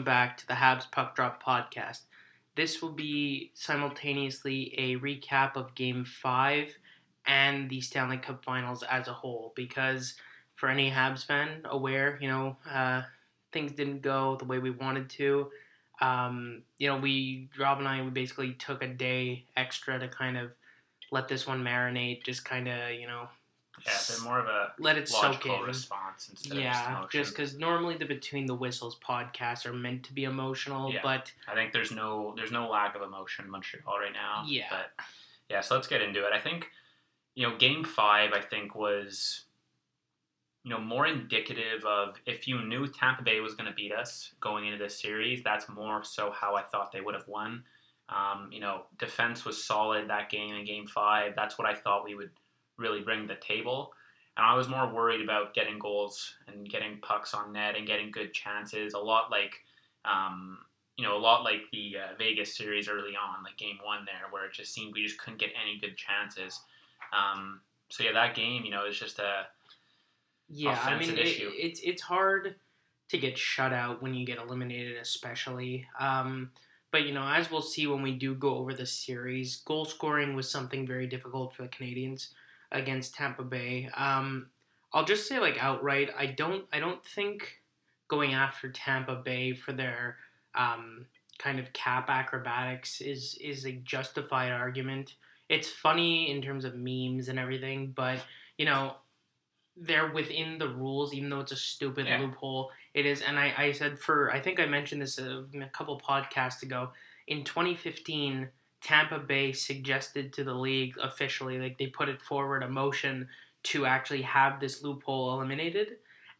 welcome back to the Habs Puck Drop podcast. This will be simultaneously a recap of Game 5 and the Stanley Cup Finals as a whole because for any Habs fan aware, you know, uh, things didn't go the way we wanted to. Um, you know, we, Rob and I, we basically took a day extra to kind of let this one marinate, just kind of, you know, Yeah, bit more of a let it soak in. response instead Yeah, of just because normally the Between the Whistles podcasts are meant to be emotional, Yeah. but I think there's no there's no lack of emotion in Montreal right now. Yeah. But yeah, so let's get into it. I think you know Game Five I think was you know more indicative of if you knew Tampa Bay was going to beat us going into this series. That's more so how I thought they would have won. Um, you know, defense was solid that game in Game Five. That's what I thought we would really bring the table. And I was more worried about getting goals and getting pucks on net and getting good chances. A lot like, um, you know, a lot like the uh, Vegas series early on, like game one there, where it just seemed we just couldn't get any good chances. Um, so yeah, that game, you know, is just a yeah, I mean, it, it's it's hard to get shut out when you get eliminated, especially. Um, but you know, as we'll see when we do go over the series, goal scoring was something very difficult for the Canadiens against Tampa Bay. Um, I'll just say like outright, I don't I don't think going after Tampa Bay for their um, kind of cap acrobatics is is a justified argument. It's funny in terms of memes and everything, but you know they're within the rules, even though it's a stupid Yeah. loophole. It is, and I, I said for I think I mentioned this a, a couple podcasts ago. In 2015, Tampa Bay suggested to the league officially, like they put it forward a motion to actually have this loophole eliminated,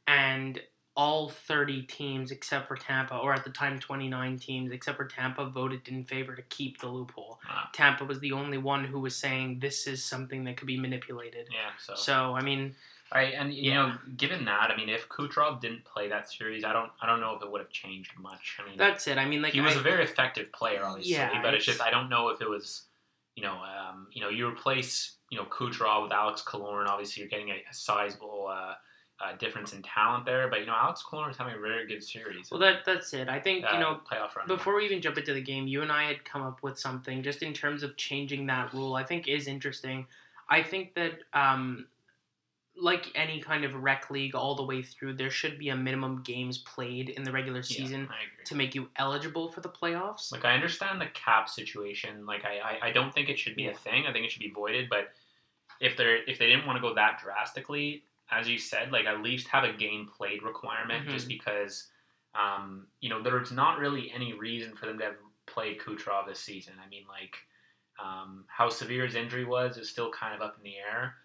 and all 30 teams except for Tampa, or at the time 29 teams except for Tampa, voted in favor to keep the loophole. Tampa was the only one who was saying this is something that could be manipulated. yeah. So, So I mean, right, and you know, given that, I mean, if Kucherov didn't play that series, I don't I don't know if it would have changed much. I mean, that's it. I mean, like he was I- a very effective player, obviously, Yeah, but it's it's- just I don't know if it was, you know, um, you know, you replace you know Kucherov with Alex Killorn. Obviously, you're getting a, a sizable uh, uh, difference in talent there, but you know, Alex Killorn is having a very good series. well, that that's it. I think uh, you know playoff run. before we even jump into the game, you and I had come up with something just in terms of changing that rule. I think is interesting. I think that um, like any kind of rec league, all the way through, there should be a minimum games played in the regular season agree. to make you eligible for the playoffs. Like I understand the cap situation. Like I, I, I don't think it should be Yeah. a thing. I think it should be voided. But if they're if they didn't want to go that drastically, as you said, like at least have a game played requirement, Mhm. just because, um, you know, there's not really any reason for them to have played Kucherov this season. I mean, like, um, how severe his injury was is still kind of up in the air.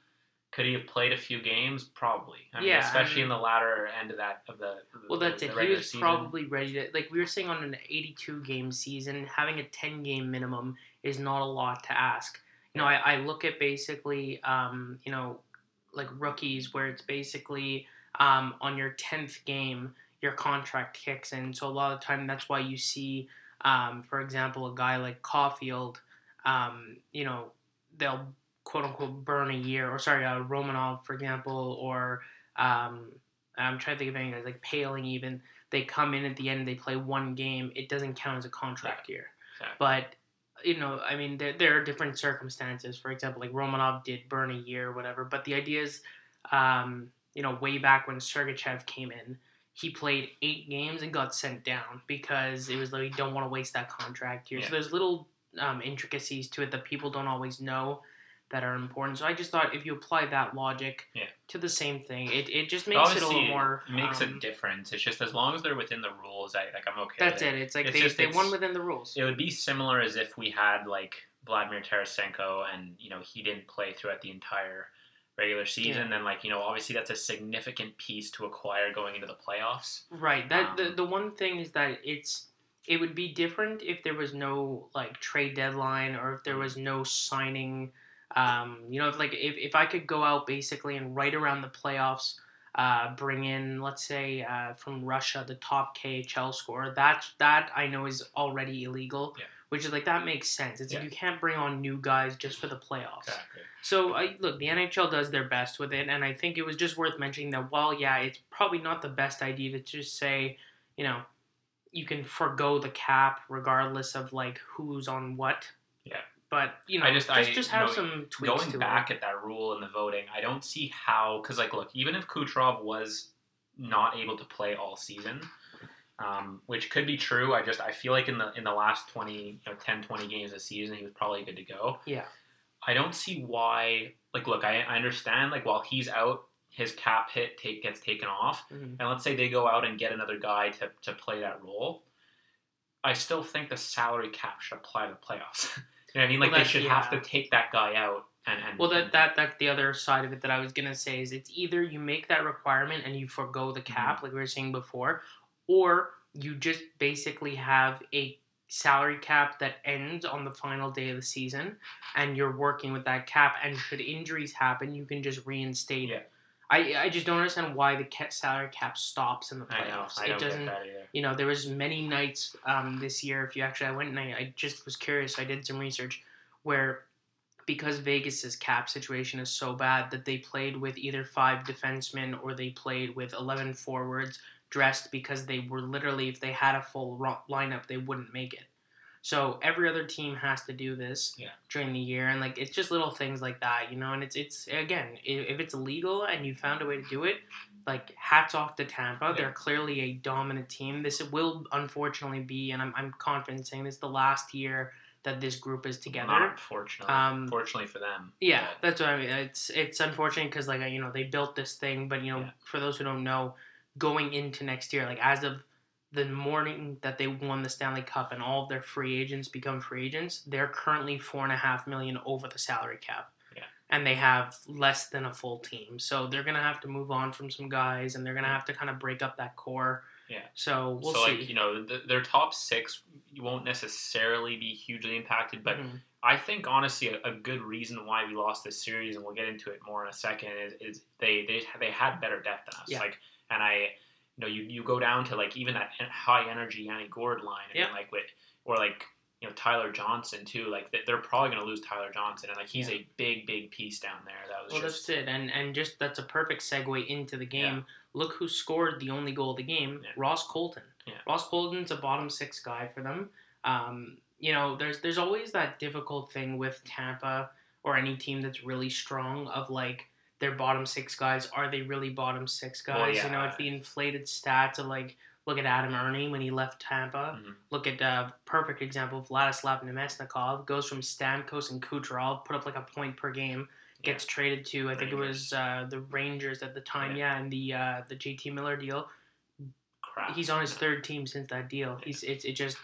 Could he have played a few games? Probably. I mean, Yeah, I especially mean- in the latter end of that of the. Well, the- that's the it. He was season. probably ready to like we were saying on an 82 game season, having a 10 game minimum is not a lot to ask. You know, I, I look at basically, um, you know, like rookies where it's basically um, on your 10th game your contract kicks in. So a lot of the time that's why you see, um, for example, a guy like Caufield, um, you know, they'll quote unquote burn a year, or sorry, uh, Romanov, for example, or um, I'm trying to think of any guys like Poehling even. They come in at the end, they play one game. It doesn't count as a contract year. Exactly. But you know, I mean, there, there are different circumstances. For example, like Romanov did burn a year or whatever. But the idea is, um, you know, way back when Sergachev came in, he played eight games and got sent down because it was like, you don't want to waste that contract year. Yeah. So there's little um, intricacies to it that people don't always know that are important. So I just thought if you apply that logic Yeah. to the same thing, it, it just makes it a little more. it makes um, a difference. It's just as long as they're within the rules, I like I'm okay. That's with it. It's like It's they, just- they won within the rules. It would be similar as if we had like Vladimir Tarasenko, and you know he didn't play throughout the entire regular season. Then like you know obviously that's a significant piece to acquire going into the playoffs. Right. That the, Um, the one thing is that it's it would be different if there was no like trade deadline or if there was no signing. Um, you know, if like if, if I could go out basically and right around the playoffs, uh, bring in let's say uh, from Russia the top KHL scorer. That that I know is already illegal. Yeah. Which is like that makes sense. It's like you can't bring on new guys just for the playoffs. Exactly. So I look, the NHL does their best with it, and I think it was just worth mentioning that while yeah, it's probably not the best idea to just say, you know, you can forego the cap regardless of like who's on what. Yeah. But you know, I just- just, I- just have no, some tweaks going back at that rule in the voting, I don't see how because like look, even if Kucherov was not able to play all season, um, which could be true, I just I feel like in the in the last 20, you know, 10, 20 games this season, he was probably good to go. Yeah. I don't see why. Like, look, I, I understand. Like, while he's out, his cap hit take gets taken off, it. Mhm. and let's say they go out and get another guy to, to play that role, I still think the salary cap should apply to the playoffs. you know what I mean? Well, Like they that's- should have to take that guy out and, and Well, that and- that the other side of it that I was gonna say is it's either you make that requirement and you forego the cap, Mm-hmm. like we were saying before, or you just basically have a salary cap that ends on the final day of the season, and you're working with that cap. And should injuries happen, you can just reinstate. Yeah. I I just don't understand why the salary cap stops in the I know. playoffs. I it doesn't get that either. you know there was many nights um, this year if you actually i went and I, I just was curious i did some research where because vegas's cap situation is so bad that they played with either five defensemen or they played with 11 forwards dressed because they were literally if they had a full ro- lineup they wouldn't make it so every other team has to do this Yeah. during the year and like it's just little things like that you know and it's it's again if, it's legal and you found a way to do it like hats off to Tampa. Yeah. They're clearly a dominant team. This will unfortunately be, and I'm, I'm confident saying this, the last year that this group is together. Not unfortunately. Um, Fortunately for them. Yeah, But- that's what I mean. It's it's unfortunate because like you know they built this thing, but you know Yeah. for those who don't know, going into next year, like as of the morning that they won the Stanley Cup and all of their free agents become free agents, they're currently four and a half million over the salary cap. Yeah. And they have less than a full team, so they're gonna have to move on from some guys, and they're gonna have to kind of break up that core. Yeah. So we'll so see. like you know th- their top six won't necessarily be hugely impacted, but Mhm. I think honestly a, a good reason why we lost this series, and we'll get into it more in a second, is, is they they they had better depth than us. Yeah. Like, and I, you know, you, you go down to like even that high energy Yanni Gourde line, and Yeah. like with or like you know Tyler Johnson too. Like they- they're probably going to lose Tyler Johnson, and like he's Yeah. a big big piece down there. That was Well, just that's it, and and just that's a perfect segue into the game. Look who scored the only goal of the game: Yeah. Ross Colton. Yeah. Ross Colton's a bottom six guy for them. Um, you know, there's there's always that difficult thing with Tampa or any team that's really strong of like their bottom six guys. Are they really bottom six guys? Well, You know, yeah. it's the inflated stats of like look at Adam Erne when he left Tampa. Mhm. Look at uh, perfect example Vladislav Namestnikov goes from Stamkos and Kucherov, put up like a point per game gets traded to I think it was uh, the Rangers at the time, yeah, and the uh, the JT Miller deal. crap. He's on his third team since that deal. He's it, it just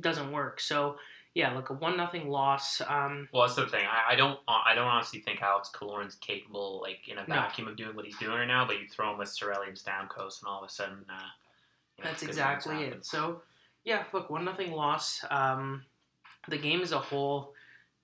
doesn't work. So yeah, like a one nothing loss. Um, Well, that's the thing. I, I don't. I don't honestly think Alex Killorn's capable, like in a No. vacuum, of doing what he's doing right now. But you throw him with Cirelli and Stamkos, and all of a sudden, uh, you know, that's exactly it. So yeah, look one nothing loss. Um, the game as a whole,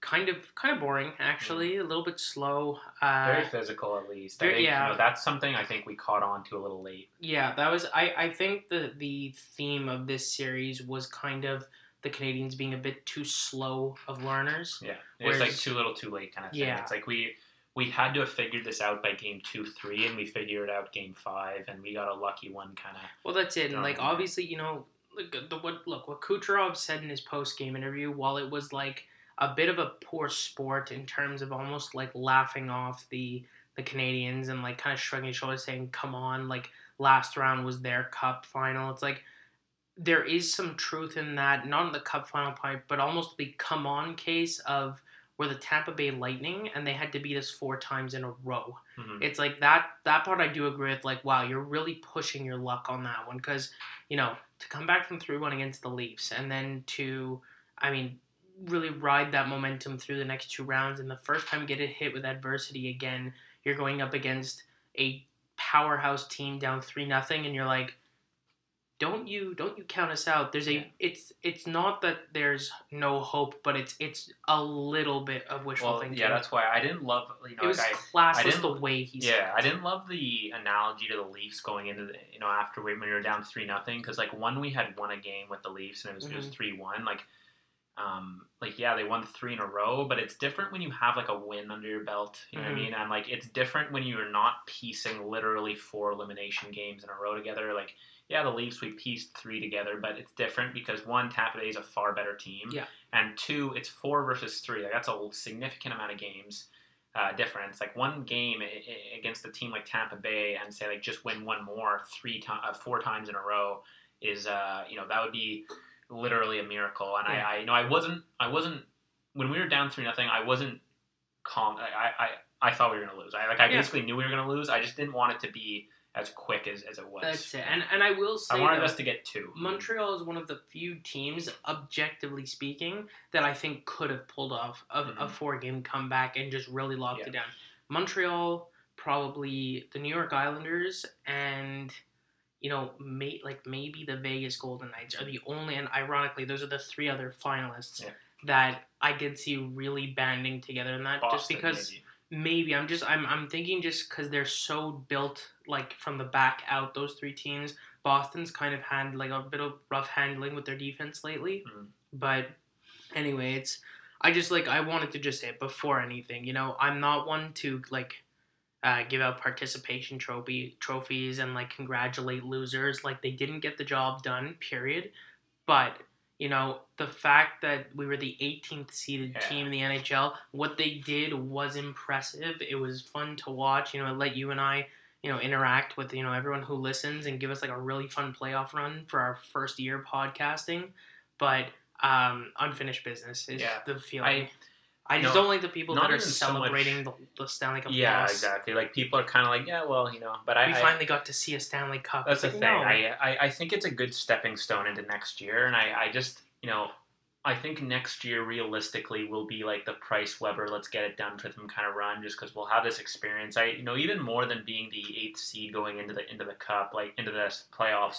kind of kind of boring actually, a little bit slow. Uh, Very physical, at least. I very- think, yeah. You know, that's something I think we caught on to a little late. Yeah, that was I, I think the the theme of this series was kind of the Canadiens being a bit too slow of learners. Yeah, it's like too little, too late kind of thing. Yeah. It's like we we had to have figured this out by game two, three, and we figured it out game five, and we got a lucky one kind of. Well, that's it. And like obviously, you know, look the what look what Kucherov said in his post game interview. While it was like a bit of a poor sport in terms of almost like laughing off the the Canadiens and like kind of shrugging his shoulders, saying, "Come on!" Like last round was their cup final. It's like there is some truth in that, not in the cup final part, but almost the come on case of where the Tampa Bay Lightning and they had to beat us four times in a row Mhm. it's like that that part I do agree with. Like, wow, you're really pushing your luck on that one because you know to come back from three one against the Leafs and then to, I mean, really ride that momentum through the next two rounds and the first time get it hit with adversity again, you're going up against a powerhouse team down three nothing and you're like. Don't you don't you count us out? There's a Yeah. it's it's not that there's no hope, but it's it's a little bit of wishful Well, thinking. yeah, that's why I didn't love. You know, it was like I, classless didn't- the way he Yeah, I didn't love the analogy to the Leafs going into the you know after we when we were down three nothing because like one we had won a game with the Leafs and it was it was Mhm. three one like Um, like yeah, they won three in a row, but it's different when you have like a win under your belt. You know Mhm. what I mean? And like it's different when you're not piecing literally four elimination games in a row together. Like yeah, the Leafs we pieced three together, but it's different because one, Tampa Bay is a far better team, Yeah. and two, it's four versus three. Like that's a significant amount of games uh, difference. Like one game against a team like Tampa Bay, and say like just win one more three to- uh, four times in a row is uh, you know that would be literally a miracle. And Yeah. I, I you know I wasn't I wasn't when we were down three nothing. I wasn't calm. I, I I thought we were gonna lose. I like I Yeah. basically knew we were gonna lose. I just didn't want it to be as quick as, as it was. That's it. And and I will say I wanted us to get two. Montreal is one of the few teams, objectively speaking, that I think could have pulled off a, a Mhm. four game comeback and just really locked Yeah. it down. Montreal, probably the New York Islanders, and you know, may, like maybe the Vegas Golden Knights are the only, and ironically, those are the three other finalists Yeah. that I could see really banding together in that. just because maybe. maybe I'm just I'm I'm thinking just because they're so built like from the back out those three teams. Boston's kind of had like a bit of rough handling with their defense lately, Mhm. but anyway, it's I just like I wanted to just say it before anything. You know, I'm not one to like uh, give out participation trophy trophies and like congratulate losers. Like they didn't get the job done. Period. But you know the fact that we were the 18th seeded Yeah. team in the NHL, what they did was impressive. It was fun to watch. You know, it let you and I. You know, interact with you know everyone who listens and give us like a really fun playoff run for our first year podcasting. But um, unfinished business is Yeah. the feeling. I I just No, don't like the people that are even so celebrating the, the Stanley Cup yeah, loss. exactly. Like people are kind of like, yeah, well, you know, but I, We I finally got to see a Stanley Cup. That's the thing. no. I, I I think it's a good stepping stone into next year, and I, I just you know I think next year realistically will be like the Price Weber let's get it done for them kind of run, just because we'll have this experience. I you know even more than being the eighth seed going into the into the cup like into the playoffs.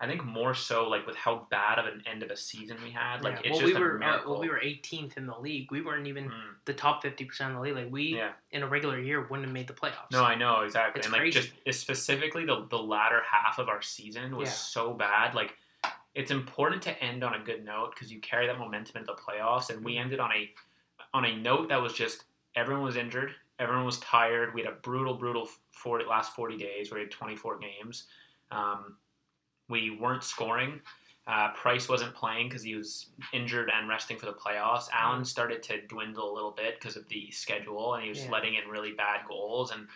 I think more so like with how bad of an end of a season we had. Like Yeah. it's well, just we a were uh, miracle. well, we were 18th in the league. We weren't even Mm. the top 50 percent of the league. Like we Yeah. in a regular year wouldn't have made the playoffs. No, I know exactly, It's and like crazy. just specifically the the latter half of our season was Yeah. so bad. Like it's important to end on a good note because you carry that momentum into the playoffs, and we Mm-hmm. ended on a on a note that was just everyone was injured, everyone was tired. We had a brutal, brutal 40, last forty days. Where we had twenty four games. Um, we weren't scoring. Uh, Price wasn't playing because he was injured and resting for the playoffs. Allen started to dwindle a little bit because of the schedule, and he was Yeah. letting in really bad goals. And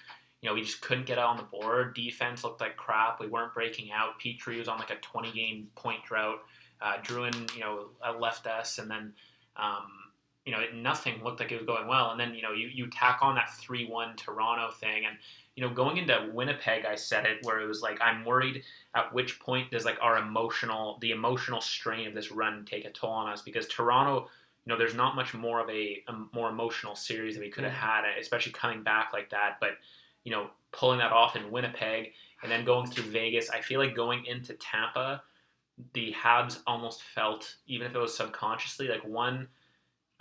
you know, we just couldn't get out on the board. Defense looked like crap. We weren't breaking out. Petry was on like a 20 game point drought. Uh, Drouin, you know, uh, left us, and then, um, you know, it, nothing looked like it was going well. And then, you know, you, you tack on that 3 1 Toronto thing. And, you know, going into Winnipeg, I said it where it was like, I'm worried at which point does like our emotional, the emotional strain of this run take a toll on us because Toronto, you know, there's not much more of a, a more emotional series that we could have mm-hmm. had, especially coming back like that. But, you know, pulling that off in Winnipeg and then going through Vegas, I feel like going into Tampa, the Habs almost felt, even if it was subconsciously, like one,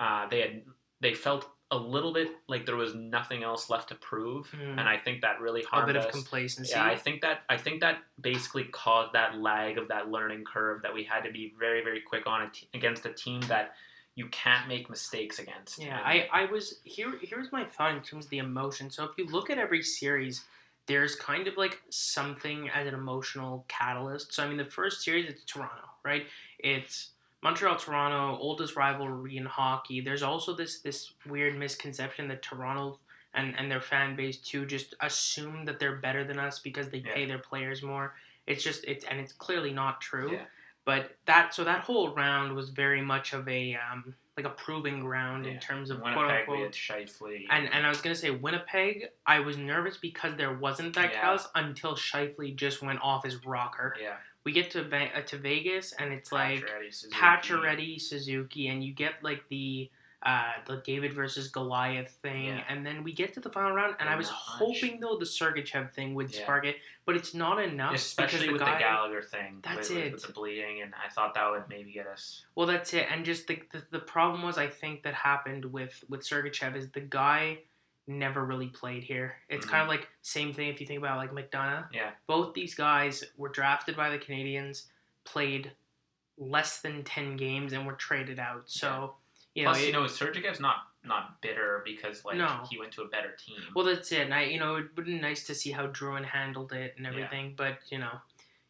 uh, they had they felt a little bit like there was nothing else left to prove, Hmm. and I think that really harmed a bit of complacency. Yeah, I think that I think that basically caused that lag of that learning curve that we had to be very very quick on a t- against a team that you can't make mistakes against. Yeah, I, I was here. Here's my thought in terms of the emotion. So if you look at every series, there's kind of like something as an emotional catalyst. So I mean, the first series it's Toronto, right? It's Montreal, Toronto, oldest rivalry in hockey. There's also this this weird misconception that Toronto and and their fan base too just assume that they're better than us because they Yeah. pay their players more. It's just it's and it's clearly not true. Yeah. But that so that whole round was very much of a um, like a proving ground in terms of quote Winnipeg, we unquote. Scheifele. And and I was gonna say Winnipeg. I was nervous because there wasn't that Yeah. until Scheifele just went off his rocker. yeah, We get to uh, to Vegas and it's like Pacioretty, Suzuki. Suzuki, and you get like the uh, the David versus Goliath thing, Yeah. and then we get to the final round, and I was hoping though the Sergachev thing would Yeah. spark it, but it's not enough especially because with the guy. the Gallagher thing. That's with- it. With the bleeding, and I thought that would maybe get us. Well, that's it. And just the, the the problem was, I think that happened with with Sergachev is the guy never really played here. It's mm-hmm. kind of like same thing if you think about like McDonagh. Yeah. Both these guys were drafted by the Canadiens, played less than ten games and were traded out. So you Plus, know, you know, Sergeyev's not not bitter because like No. he went to a better team. well, that's it. And I, you know, it would be nice to see how Drouin handled it and everything. But you know,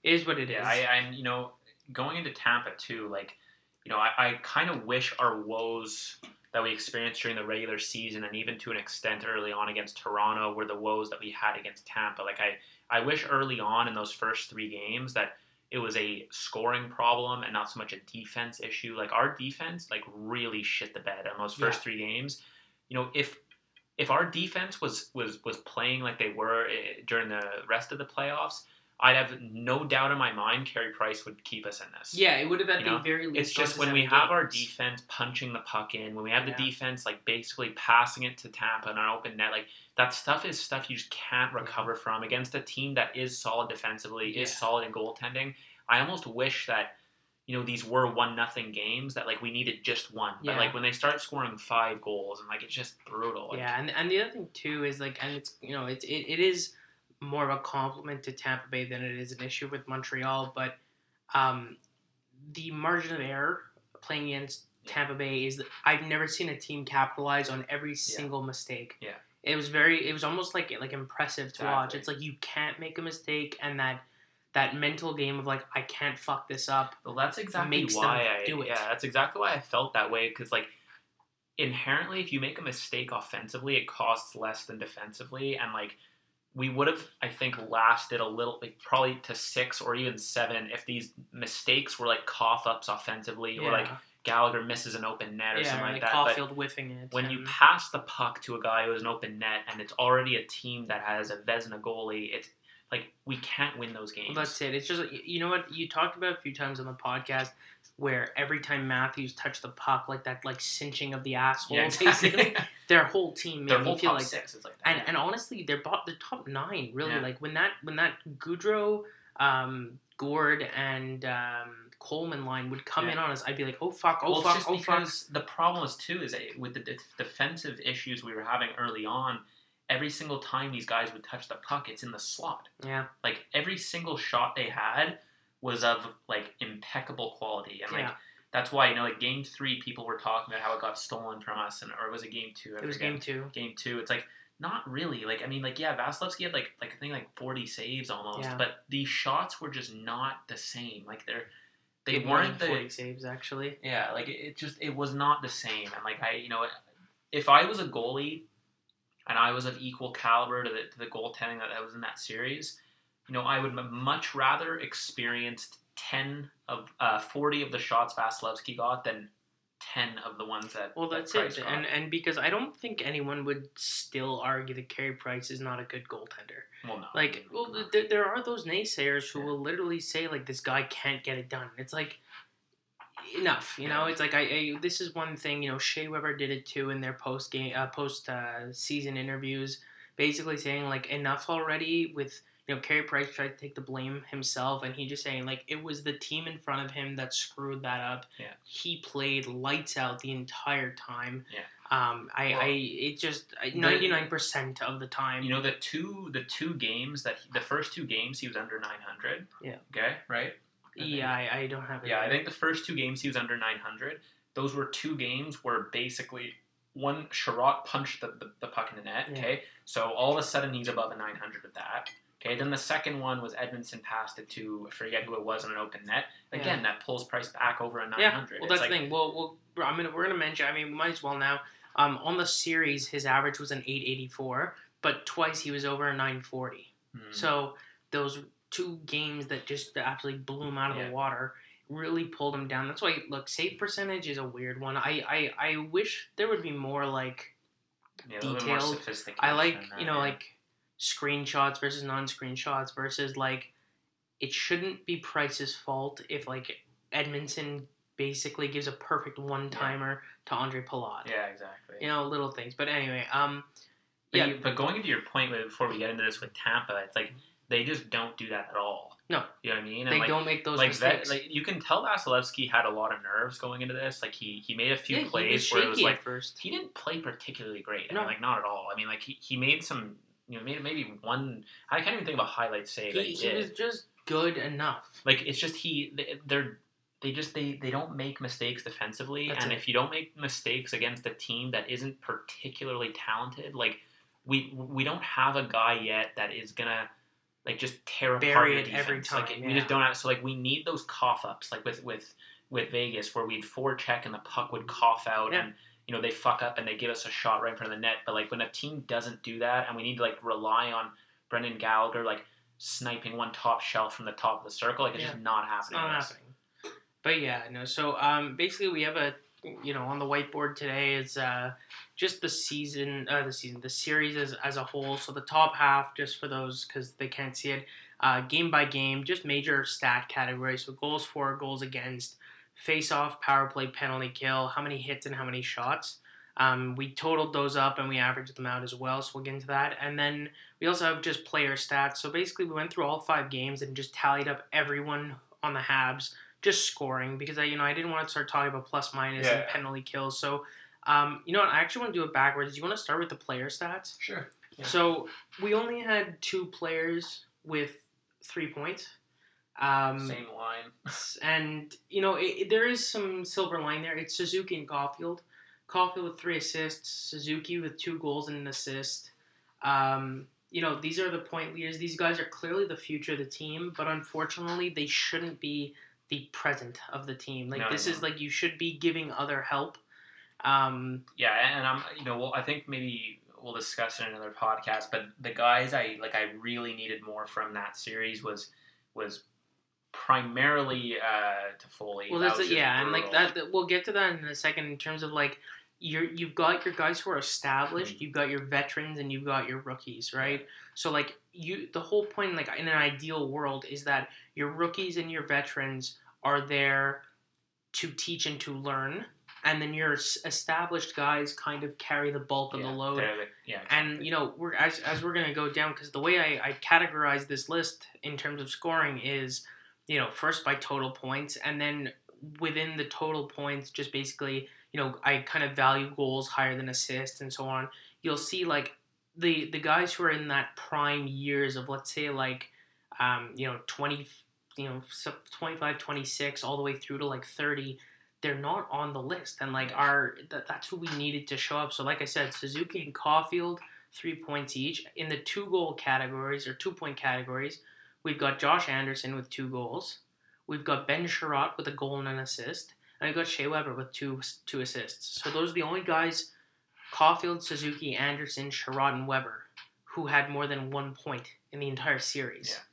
it is what it is. yeah, I, I'm you know going into Tampa too. Like, you know, I, I kind of wish our woes that we experienced during the regular season and even to an extent early on against Toronto were the woes that we had against Tampa. Like, I I wish early on in those first three games that it was a scoring problem and not so much a defense issue. Like our defense, like really shit the bed on those first Yeah. three games. You know, if if our defense was was was playing like they were eh, during the rest of the playoffs, I'd have no doubt in my mind Carey Price would keep us in this. yeah, it would have been You know, very least. It's just when we seven have our defense punching the puck in, when we have the Yeah. defense like basically passing it to Tampa in an open net, like that stuff is stuff you just can't mm-hmm. recover from against a team that is solid defensively, is solid in goaltending. I almost wish that you know these were one nothing games that like we needed just one, but like when they start scoring five goals and like it's just brutal. Like, yeah, and, and the other thing too is like, and it's you know, it's it, it is more of a compliment to Tampa Bay than it is an issue with Montreal. But um, the margin of error playing against Tampa Bay is I've never seen a team capitalize on every single mistake. Yeah. it was very, it was almost like like impressive to watch. It's like you can't make a mistake, and that that mental game of like I can't fuck this up. Well, that's exactly makes them why I do it. yeah, that's exactly why I felt that way because like inherently, if you make a mistake offensively, it costs less than defensively, and like we would have, I think, lasted a little, like probably to six or even seven if these mistakes were like cough ups offensively or like Gallagher misses an open net or yeah, something or, like like that. But Caufield whiffing it. when you pass the puck to a guy who has an open net and it's already a team that has a Vezina goalie, it's like we can't win those games. Well, that's it. It's just you know what you talked about a few times on the podcast, where every time Matthews touched the puck, like that, like cinching of the asshole, yeah, basically, exactly. their whole team made Their me whole feel top like. six is like that. And and honestly, they're bought the top nine really. Yeah. Like when that when that Goodrow, um, Gourde, and um, Coleman line would come Yeah. in on us, I'd be like, oh fuck, oh well, fuck, oh fuck. the problem is too is with the def- defensive issues we were having early on, every single time these guys would touch the puck, it's in the slot. Yeah, Like every single shot they had was of like impeccable quality, and like Yeah. that's why you know like game three, people were talking about how it got stolen from us, and or it was it game two? I it was forget. game two. game two. It's like not really. Like I mean, like yeah, Vasilevskiy had like like I think like forty saves almost, Yeah. but these shots were just not the same. Like they're they weren't the forty saves actually. yeah. Like it, it just it was not the same. And like I you know if I was a goalie and I was of equal caliber to the to the goaltending that, that was in that series, you know I would much rather experienced ten of uh, forty of the shots Vasilevskiy got than ten of the ones that Well, that that's Price it, got. and and because I don't think anyone would still argue that Carey Price is not a good goaltender. well, no, Like, well, come th- there are those naysayers who Yeah. will literally say like this guy can't get it done. It's like enough, you know. It's like I, I this is one thing. You know, Shea Weber did it too in their post game, uh, post uh, season interviews, basically saying like enough already with. You know, Carey Price tried to take the blame himself, and he just saying like it was the team in front of him that screwed that up. Yeah. He played lights out the entire time. Yeah. Um, I, Well, I, it just ninety nine percent of the time. You know the two the two games that the first two games he was under 900. Yeah. Okay, right? I yeah, I, I don't have it. Yeah, I think the first two games he was under 900. Those were two games where basically one Chiarot punched the, the, the puck in the net. Yeah. Okay, so all of a sudden he's above a 900 with that. Okay, then the second one was Edmundson passed it to I forget who it was in an open net. Again, that pulls Price back over a 900. Yeah, well, It's that's like, the thing. Well, well, I'm gonna we're gonna mention. I mean, we might as well now. Um, on the series, his average was an 884, but twice he was over a 940. hmm, So those two games that just absolutely blew him out of Yeah. the water really pulled him down. That's why look, save percentage is a weird one. I I, I wish there would be more like yeah, detailed- I like that, you know yeah. like screenshots versus non-screenshots versus like it shouldn't be Price's fault if like Edmundson basically gives a perfect one-timer to Andre Palat. yeah, exactly. You know, little things. But anyway, um But, yeah, you, but going into your point before we get into this with Tampa, it's like they just don't do that at all. No. you know what I mean. And they like, don't make those like that, mistakes. like you can tell Vasilevskiy had a lot of nerves going into this. Like he he made a few yeah, plays where it was like first. he didn't play particularly great. I No. mean, like not at all. I mean, like he, he made some you know made maybe one. I can't even think of a highlight save that He, he, he did. was just good enough. like it's just he they- they're they just they they don't make mistakes defensively, That's and it. if you don't make mistakes against a team that isn't particularly talented, like we we don't have a guy yet that is gonna like just tear apart your it every defense. Like time, we just don't have. So like we need those cough ups, like with with with Vegas, where we'd forecheck and the puck would cough out, Yeah. and you know they fuck up and they give us a shot right in front of the net. But like when a team doesn't do that, and we need to like rely on Brendan Gallagher like sniping one top shelf from the top of the circle, like it's Yeah. just not It's happening. not happening. But yeah, no. So um, basically, we have a you know on the whiteboard today is uh, just the season, uh, the season, the series as, as a whole. So the top half, just for those because they can't see it, uh, game by game, just major stat categories. So goals for, goals against, face off, power play, penalty kill, how many hits and how many shots. Um, we totaled those up and we averaged them out as well. So we'll get into that, and then we also have just player stats. So basically, we went through all five games and just tallied up everyone on the Habs just scoring because I you know I didn't want to start talking about plus minus and Yeah. penalty kills. So um, you know what, I actually want to do it backwards. You want to start with the player stats? Sure. Yeah. So we only had two players with three points. Um, Same line. and you know it, it- there is some silver line there. It's Suzuki and Caufield. Caufield with three assists, Suzuki with two goals and an assist. Um, you know these are the point leaders. These guys are clearly the future of the team, but unfortunately they shouldn't be the present of the team. Like No, this no. is like you should be giving other help. Um, Yeah, and I'm you know well I think maybe we'll discuss it in another podcast, but the guys I like I really needed more from that series was was primarily uh Toffoli. Well, that's just yeah, and like that, that- We'll get to that in a second in terms of like you're you've got your guys who are established, Mhm. you've got your veterans, and you've got your rookies, right? So like you, the whole point, like in an ideal world, is that your rookies and your veterans are there to teach and to learn, and then your established guys kind of carry the bulk of yeah, the load. the- yeah, And you know, we're as, as we're gonna go down because the way I, I categorize this list in terms of scoring is, you know, first by total points, and then within the total points, just basically, you know, I kind of value goals higher than assists and so on. You'll see like the the guys who are in that prime years of let's say like, um, you know, twenty, you know, 25, 26, all the way through to like thirty. They're not on the list, and like our that, that's who we needed to show up. So, like I said, Suzuki and Caufield, three points each. In the two goal categories or two point categories, we've got Josh Anderson with two goals. We've got Ben Chiarot with a goal and an assist, and we've got Shea Weber with two two assists. So those are the only guys, Caufield, Suzuki, Anderson, Chiarot, and Weber, who had more than one point in the entire series. Yeah.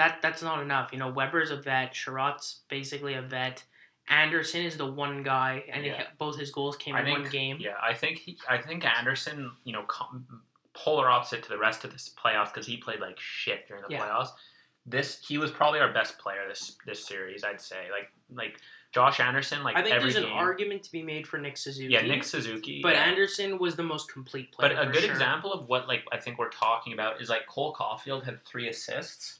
That that's not enough. You know, Weber's a vet. Chiarot's basically a vet. Anderson is the one guy, and Yeah. both his goals came I in think one game. yeah, I think he, I think Anderson, you know, com- polar opposite to the rest of this playoffs because he played like shit during the Yeah. playoffs. This he was probably our best player this this series, I'd say. Like like Josh Anderson, like I think there's game. an argument to be made for Nick Suzuki. yeah, Nick Suzuki. But yeah. Anderson was the most complete player. But a good sure. example of what like I think we're talking about is like Cole Caufield had three assists.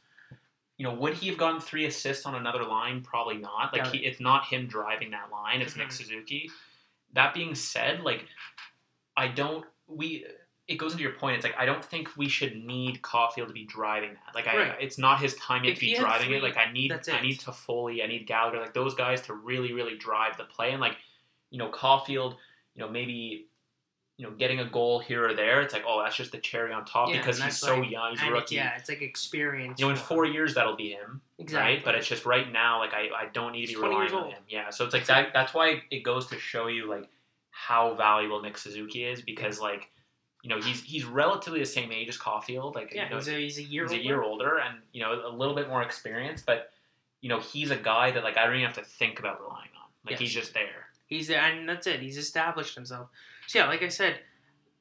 You know, would he have gotten three assists on another line? Probably not. Like he, it's not him driving that line. It's Nick Mhm. Suzuki. That being said, like I don't we. It goes into your point. It's like I don't think we should need Caufield to be driving that. Like I, Right. it's not his time yet If to be driving three, it. Like I need, that's I need Toffoli, I need Gallagher, like those guys to really, really drive the play. And like, you know, Caufield, you know, maybe you know, getting a goal here or there, it's like, oh, that's just the cherry on top Yeah, because he's so like- young, he's a rookie. yeah, it's like experience. You know, in four years that'll be him, exactly. right? But it's just right now, like I, I don't need to be 20 years relying on him. Yeah, so it's like that. That's why it goes to show you like how valuable Nick Suzuki is because like, you know, he's he's relatively the same age as Caufield. Like, yeah, you know, he's a, he's a year he's older. a year older and you know a little bit more experienced, but you know he's a guy that like I don't even have to think about relying on. Like Yes. he's just there. He's there, and that's it. He's established himself. So yeah, like I said,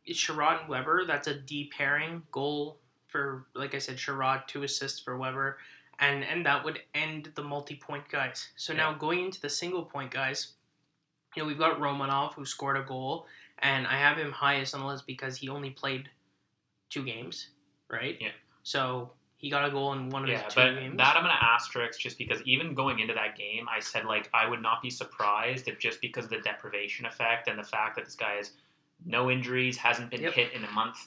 it's Chiarot and Weber. That's a D pairing goal for, like I said, Chiarot two assists for Weber, and and that would end the multi point guys. So now going into the single point guys, you know we've got Romanov who scored a goal, and I have him highest on the list because he only played two games, right? Yeah. So he got a goal in one of Yeah, his two but games. that I'm gonna asterisk just because even going into that game, I said like I would not be surprised if just because of the deprivation effect and the fact that this guy has no injuries, hasn't been Yep. hit in a month,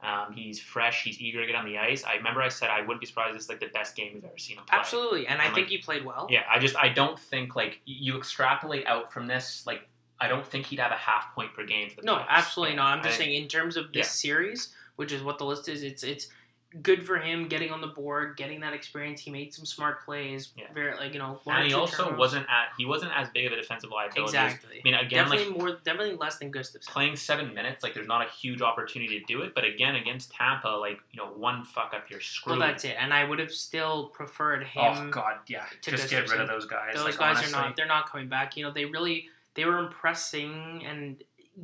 Um, he's fresh. He's eager to get on the ice. I remember I said I wouldn't be surprised. This is like the best game we've ever seen him play. Absolutely, and I think he played well. Yeah, I just I don't think like you extrapolate out from this like I don't think he'd have a half point per game for the No, playoffs. absolutely Yeah, not. I'm just think- saying in terms of this Yeah. series, which is what the list is, it's it's good for him getting on the board, getting that experience. He made some smart plays. Yeah. Very like you know. and he also turnovers. wasn't at he wasn't as big of a defensive liability. exactly. I mean, again, definitely like more, definitely less than Gustafsson. playing seven minutes, like there's not a huge opportunity to do it. But again, against Tampa, like you know, one fuck up, you're Well, that's it. And I would have still preferred oh, him. oh God, yeah, to just get rid of those guys. Those like, guys honestly. are not. They're not coming back. You know, they really they were impressing and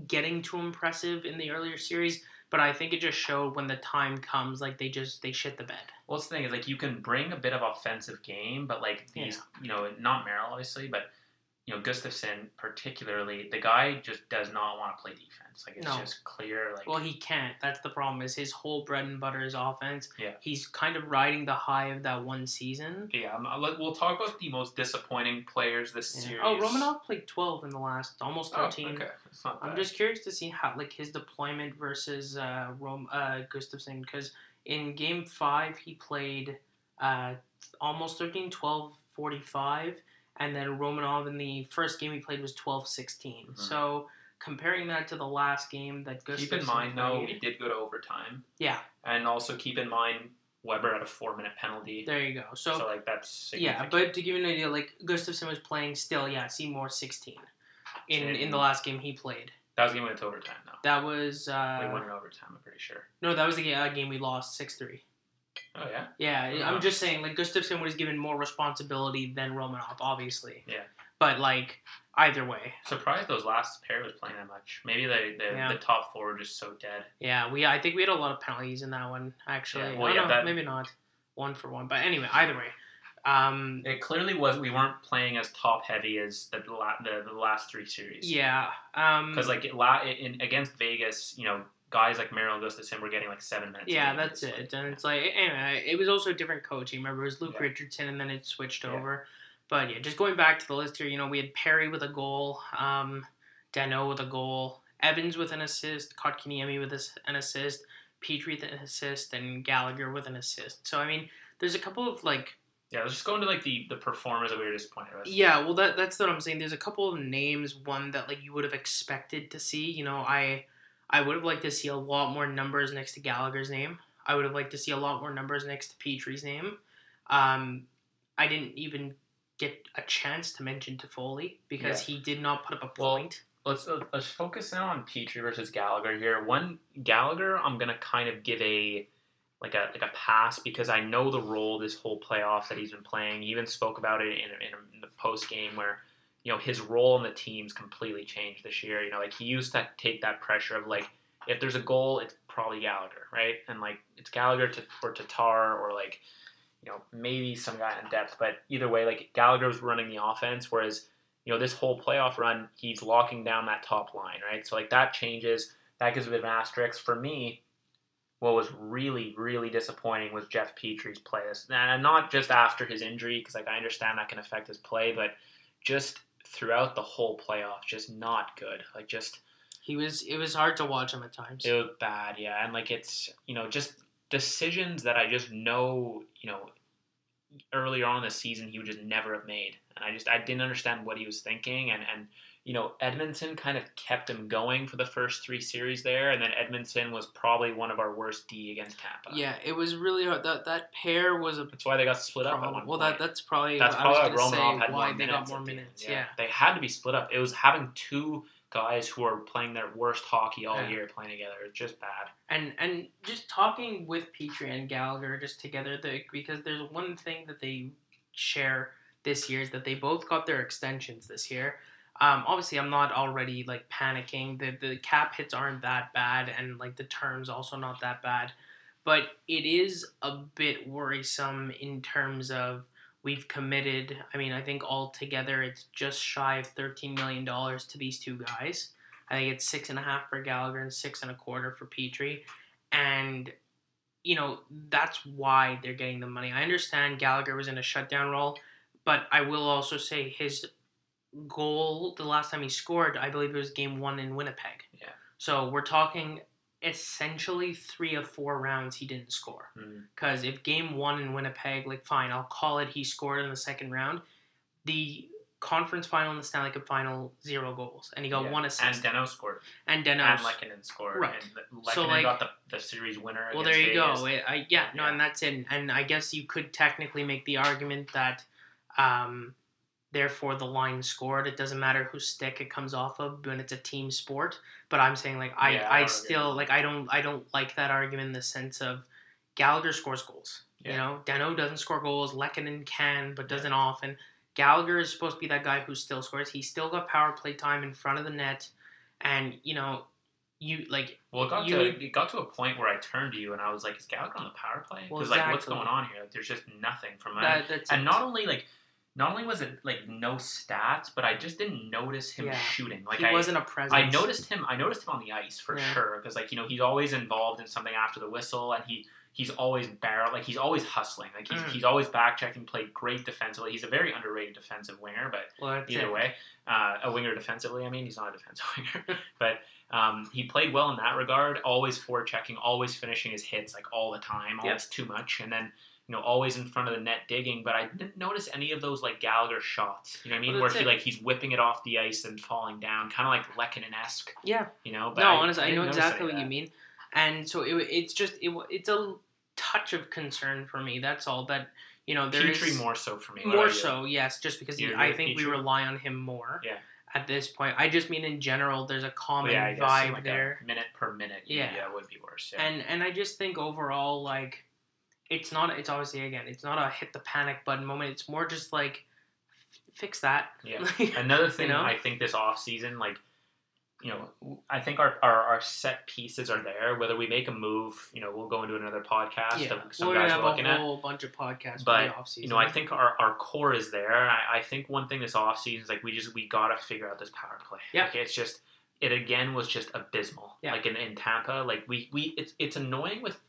getting too impressive in the earlier series. But I think it just showed when the time comes, like they just they shit the bed. Well, that's the thing is like you can bring a bit of offensive game, but like these, you know, not Merrill obviously, but you know Gustafsson particularly, the guy just does not want to play defense. Like it's No. just clear. Like Well, he can't. That's the problem. Is his whole bread and butter is offense. Yeah. He's kind of riding the high of that one season. yeah, we'll talk about the most disappointing players this Yeah. series. Oh, Romanov played twelve in the last, almost Oh, thirteen. okay, it's not I'm just curious to see how like his deployment versus uh, Rom uh, Gustafsson because in game five he played uh, almost 13, 12, 45, and then Romanov in the first game he played was 12, 16. Mhm. So comparing that to the last game that Gustafsson Keep in mind though, played- it did go to overtime, yeah, and also keep in mind Weber had a four minute penalty. there you go. So, So, like that's yeah, but to give you an idea, like Gustafsson was playing still, yeah, Seymour 16 in in the last game he played. that was the game went to overtime though. That was uh, we won in overtime. I'm pretty sure. no, that was the uh, game we lost six three. Oh yeah. Yeah. I'm just saying, like Gustafsson was given more responsibility than Romanov, obviously. Yeah. But like either way, Surprised those last pair was playing that much. Maybe the the, Yeah. the top four were just so dead. yeah, we I think we had a lot of penalties in that one actually. Yeah, well, yeah, know, that- maybe not one for one, but anyway, either way, um, It clearly was. We weren't playing as top heavy as the the, the last three series. yeah, um, Because like it la- in against Vegas, you know, guys like Merrill Gustafsson were getting like seven minutes. yeah, that's it, and it's like anyway, it was also a different coaching. Remember, it was Luke Yeah. Richardson, and then it switched Yeah. over. But yeah, just going back to the list here, you know, we had Perry with a goal, um, Danault with a goal, Evans with an assist, Kotkaniemi with a- an assist, Petry with an assist, and Gallagher with an assist. So I mean, there's a couple of like, Yeah, let's just go into like the the performers that we were disappointed with. yeah, well that that's what I'm saying. There's a couple of names, one that like you would have expected to see. You know, I I would have liked to see a lot more numbers next to Gallagher's name. I would have liked to see a lot more numbers next to Petry's name. Um, I didn't even get a chance to mention Toffoli because he did not put up a Well, point. Let's uh, let's focus in on Petry versus Gallagher here. One Gallagher, I'm gonna kind of give a like a like a pass because I know the role this whole playoff that he's been playing. He even spoke about it in, in, in the post game where you know his role in the team's completely changed this year. You know, like he used to take that pressure of like if there's a goal, it's probably Gallagher, right? And like it's Gallagher to, or Tatar or like you know maybe some guy in depth, but either way, like Gallagher was running the offense, whereas you know, this whole playoff run, he's locking down that top line, right? So like that changes. That gives a bit of an asterisk for me. What was really, really disappointing was Jeff Petry's play. And not just after his injury, because like I understand that can affect his play, but just throughout the whole playoff, just not good. Like just He was. It was hard to watch him at times. it was bad, yeah. And like it's you know just decisions that I just know you know earlier on in the season he would just never have made, and I just I didn't understand what he was thinking, and and you know Edmundson kind of kept him going for the first three series there, and then Edmundson was probably one of our worst D against Tampa. yeah, it was really hard. That that pair was a That's why they got split up Well, that that's probably That's probably why gonna Romanov had why more they minutes. got more at the end. minutes. Yeah. they had to be split up. It was having two guys who are playing their worst hockey all Yeah. year playing together. It's just bad. and and just talking with Petry and Gallagher just together, the, because there's one thing that they share this year is that they both got their extensions this year. Um, obviously, I'm not already like panicking. The the cap hits aren't that bad, and like the terms also not that bad, but it is a bit worrisome in terms of we've committed. I mean, I think altogether it's just shy of 13 million dollars to these two guys. I think it's six and a half for Gallagher and six and a quarter for Petry. And, you know, that's why they're getting the money. I understand Gallagher was in a shutdown role, but I will also say his goal, the last time he scored, I believe it was game one in Winnipeg. Yeah. So we're talking essentially three of four rounds he didn't score. Because if game one in Winnipeg, like fine, I'll call it. He scored in the second round. The conference final and the Stanley Cup final, zero goals, and he got Yeah. one assist. And. Danault scored. And, And Denos. Lehkonen scored. Right. And So, like- got the, the series winner. well, there you Vegas. go. It, I, yeah, no, Yeah. and that's it. And I guess you could technically make the argument that, um, therefore, the line scored. It doesn't matter whose stick it comes off of when it's a team sport. But I'm saying like I, Yeah, I I, still agree. like I don't I don't like that argument in the sense of Gallagher scores goals. You know, Danault doesn't score goals. Lehkonen can, but doesn't often. Gallagher is supposed to be that guy who still scores. He still got power play time in front of the net, and you know, you like Well, it got You to need- it got to a point where I turned to you and I was like, "Is Gallagher on the power play? Well, Because like, what's going on here? Like, there's just nothing from him." that. And it. not only like, not only was it like no stats, but I just didn't notice him Yeah. shooting. Like he I wasn't a presence. I noticed him. I noticed him on the ice for Yeah. sure because like you know he's always involved in something after the whistle, and he he's always barrel like he's always hustling. Like he's, Mm. he's always back checking. Played great defensively. He's a very underrated defensive winger, but Well, either it. way, uh, a winger defensively. I mean, he's not a defensive winger, but um, he played well in that regard. Always forward checking, always finishing his hits like all the time, Yeah. always too much, and then. You know, always in front of the net digging, but I didn't notice any of those like Gallagher shots. You know what I mean? Well, Where he it. like he's whipping it off the ice and falling down, kind of like Lehkonen esque. Yeah. You know, but no, I, honestly, I, didn't know exactly what you mean, and so it, it's just it, it's a touch of concern for me. That's all. But you know, there is Petry more so for me. What more so, yes, just because You he, agree I think we rely on him more. Yeah. At this point, I just mean in general, there's a common yeah, I vibe like there, minute per minute. Yeah. Yeah, would be worse. Yeah. and and I just think overall, like, it's not. It's obviously again, it's not a hit the panic button moment. It's more just like f- fix that. Yeah. Another thing know? I think this off season, like, you know, I think our, our, our set pieces are there. Whether we make a move, you know, we'll go into another podcast yeah, of some we're guys have looking a at. whole bunch of podcasts But, for the off season. You know, I think our, our core is there. I, I think one thing this off season is like we just we gotta figure out this power play. Yeah. Like, it's just it again was just abysmal. Yeah. Like in, in Tampa, like we, we it's it's annoying with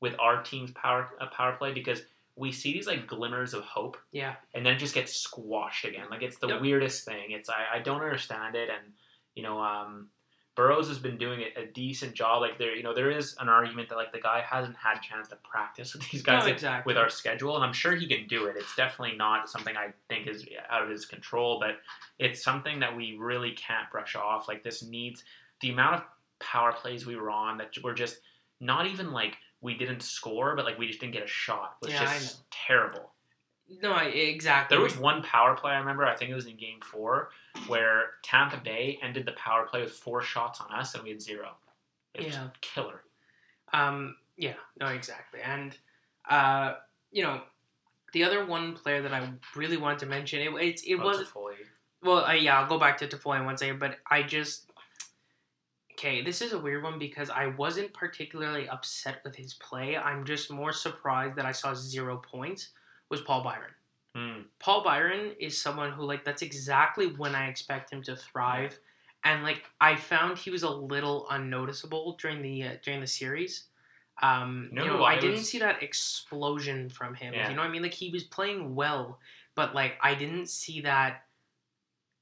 with our team's power uh, power play because we see these like glimmers of hope yeah, and then it just gets squashed again. Like it's the Yep. weirdest thing. It's I, I don't understand it, and you know, um, Burrows has been doing a, a decent job. Like there, you know, there is an argument that like the guy hasn't had a chance to practice with these guys no, like, exactly. with our schedule, and I'm sure he can do it. It's definitely not something I think is out of his control, but it's something that we really can't brush off. Like this needs the amount of power plays we were on that were just not even like we didn't score, but like we just didn't get a shot. It was Yeah, just terrible. no, exactly. There was one power play I remember. I think it was in Game Four where Tampa Bay ended the power play with four shots on us, and we had zero. It was Yeah. killer. Um, yeah, no, exactly. And, uh, you know, the other one player that I really wanted to mention, it, it, it Oh, was, well, uh, yeah, I'll go back to Toffoli in one second, but I just, okay, this is a weird one because I wasn't particularly upset with his play. I'm just more surprised that I saw zero points was Paul Byron. Hmm. Paul Byron is someone who like that's exactly when I expect him to thrive, and like I found he was a little unnoticeable during the uh, during the series. Um, know you know, I, I didn't was- see that explosion from him. Yeah. You know what I mean? Like he was playing well, but like I didn't see that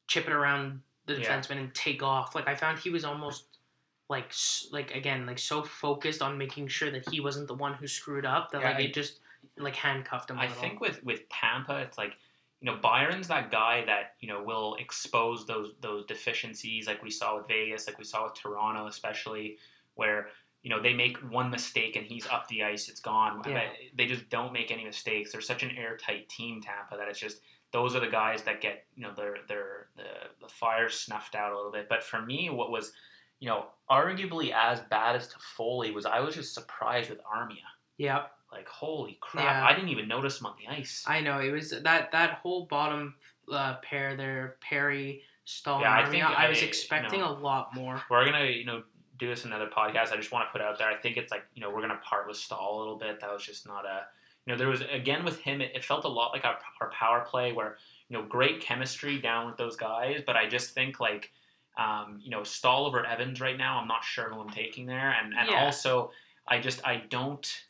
chip it around the Yeah. defenseman and take off. Like I found he was almost like like again like so focused on making sure that he wasn't the one who screwed up that Yeah, like I- it just like handcuffed him. I little. think with with Tampa, it's like you know Byron's that guy that you know will expose those those deficiencies, like we saw with Vegas, like we saw with Toronto, especially where you know they make one mistake and he's up the ice, it's gone. Yeah. They just don't make any mistakes. They're such an airtight team, Tampa, that it's just those are the guys that get you know their their the the fire snuffed out a little bit. But for me, what was you know arguably as bad as Toffoli was, I was just surprised with Armia. yeah. Like holy crap! Yeah. I didn't even notice him on the ice. I know it was that that whole bottom uh, pair there, Perry, Staal, Yeah, I think I, I- was you expecting know- a lot more. we're gonna you know do this another podcast. I just want to put out there. I think it's like you know we're gonna part with Staal a little bit. That was just not a you know there was again with him. It, it felt a lot like our our power play where you know great chemistry down with those guys, but I just think like. Um, you know, Staal over Evans right now. I'm not sure who I'm taking there, and and Yeah. also I just I don't.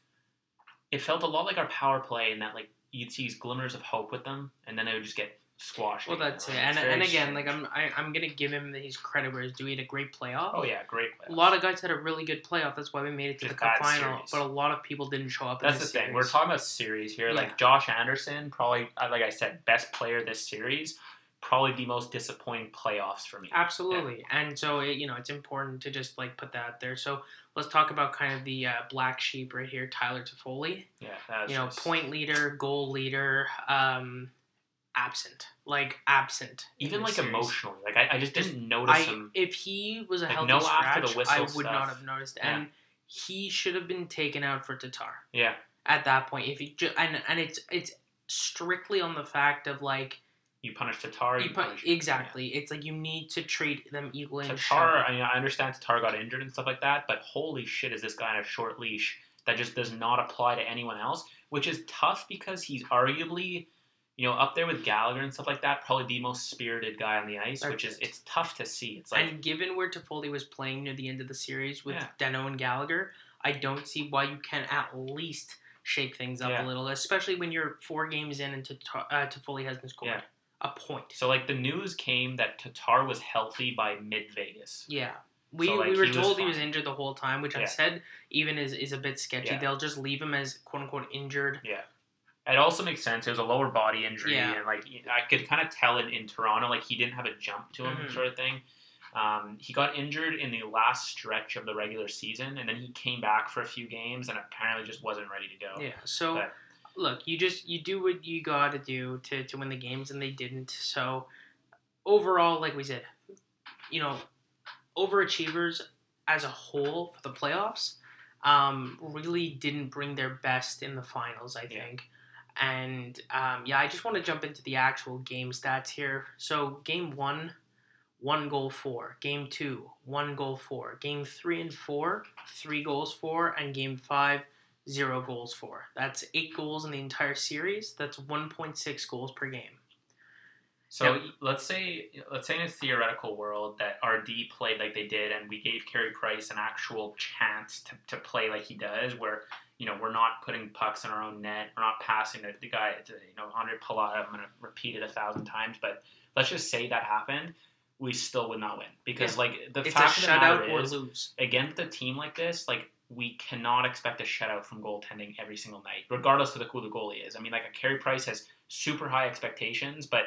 It felt a lot like our power play in that like you'd see these glimmers of hope with them, and then they would just get squashed. Well, that's it. And, very and again, like I'm I, I'm gonna give him his credit where he's. He had a great playoff. oh yeah, great. A lot of guys had a really good playoff. That's why we made it to Just the cup final. series. But a lot of people didn't show up. That's the thing. We're talking about series here. Yeah. Like Josh Anderson, probably uh, like I said, best player this series. Probably the most disappointing playoffs for me. Absolutely, and so it, you know it's important to just like put that out there. So let's talk about kind of the uh, black sheep right here, Tyler Toffoli. Yeah, you know, just- point leader, goal leader, um, absent, like absent. even like series. emotionally. Like I, I just Just- didn't notice I him. if he was a Like, healthy no scratch, whistle I would not have noticed, Yeah. and he should have been taken out for Tatar Yeah, at that point. If he ju- and and it's it's strictly on the fact of like you punish Tatar. you You exactly. It's like you need to treat them equally. Tatar. I mean, I understand Tatar got injured and stuff like that, but holy shit, is this guy on a short leash that just does not apply to anyone else? Which is tough because he's arguably. You know, up there with Gallagher and stuff like that, probably the most spirited guy on the ice, which is it's tough to see. It's like and given where Toffoli was playing near the end of the series with Yeah. Danault and Gallagher, I don't see why you can at least shake things up Yeah. a little, especially when you're four games in and uh, Toffoli hasn't scored Yeah. A point. So like the news came that Tatar was healthy by mid Vegas. Yeah. We, So, like, we were he was told he was injured the whole time, which I said even is, is a bit sketchy. Yeah. They'll just leave him as quote unquote injured. Yeah. It also makes sense. It was a lower body injury, Yeah. and like I could kind of tell it in Toronto, like he didn't have a jump to him, Mhm. sort of thing. Um, he got injured in the last stretch of the regular season, and then he came back for a few games, and apparently just wasn't ready to go. Yeah. So But- look, you just you do what you got to do to to win the games, and they didn't. So overall, like we said, you know, overachievers as a whole for the playoffs um, really didn't bring their best in the finals. I Yeah. think. And um, yeah, I just want to jump into the actual game stats here. So game one, one goal four. Game two, one goal four. Game three and four, three goals four, And game five, zero goals for. That's eight goals in the entire series. That's 1.6 goals per game. So let's say let's say in a theoretical world that RD played like they did, and we gave Carey Price an actual chance to, to play like he does, where you know we're not putting pucks in our own net, we're not passing the, the guy to you know Andre Palat. I'm gonna repeat it a thousand times, but let's just say that happened, we still would not win because like the It's a fact of the matter is, lose. against a team like this, like we cannot expect a shutout from goaltending every single night, regardless of who the goalie is. I mean, like a Carey Price has super high expectations, but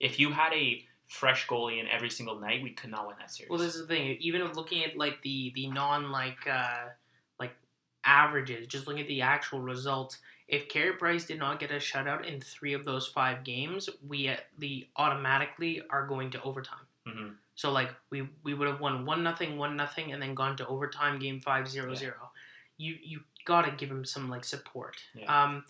if you had a fresh goalie in every single night, we could not win that series. Well, this is the thing. Even looking at like the the non like uh, like averages, just looking at the actual results, if Carey Price did not get a shutout in three of those five games, we uh, the automatically are going to overtime. hmm So like we we would have won one nothing, one nothing, and then gone to overtime, game five zero Yeah. zero. You you gotta give him some like support. Yeah. Um,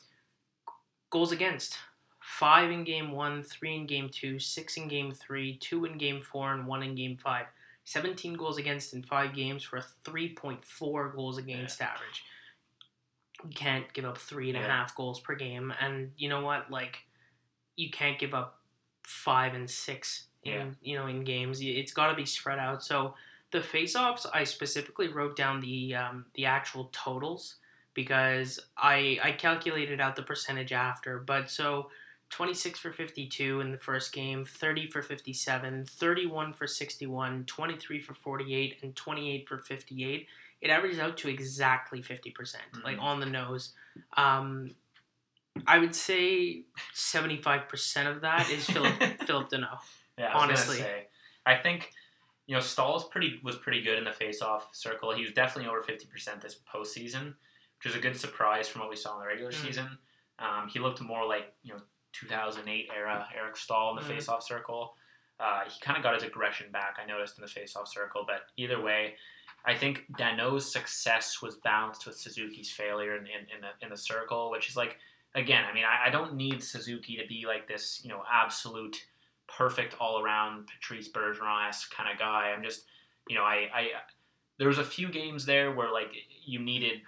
goals against five in game one, three in game two, six in game three, two in game four, and one in game five. 17 goals against in five games for a 3.4 goals against average. You can't give up three and a half Yeah. goals per game, and you know what? Like, you can't give up five and six in Yeah. you know in games. It's got to be spread out. So the face-offs, I specifically wrote down the um, the actual totals because I I calculated out the percentage after. But so 26 for 52 in the first game, 30 for 57, 31 for 61, 23 for 48, and 28 for 58. It averages out to exactly 50%, percent like on the nose. Um, I would say 75% of that is Philip Philip Danault. Yeah, I honestly. say. I think you know Staal's pretty was pretty good in the face-off circle. He was definitely over fifty percent this postseason, which was a good surprise from what we saw in the regular Mhm. season. Um, he looked more like you know 2008 era Eric Stahl in the Mhm. face-off circle. Uh, he kind of got his aggression back. I noticed in the face-off circle, but either way. I think Danault's success was balanced with Suzuki's failure in, in, in, the, in the circle, which is like, again, I mean, I, I don't need Suzuki to be like this, you know, absolute perfect all around Patrice Bergeron esque kind of guy. I'm just, you know, I, I there was a few games there where like you needed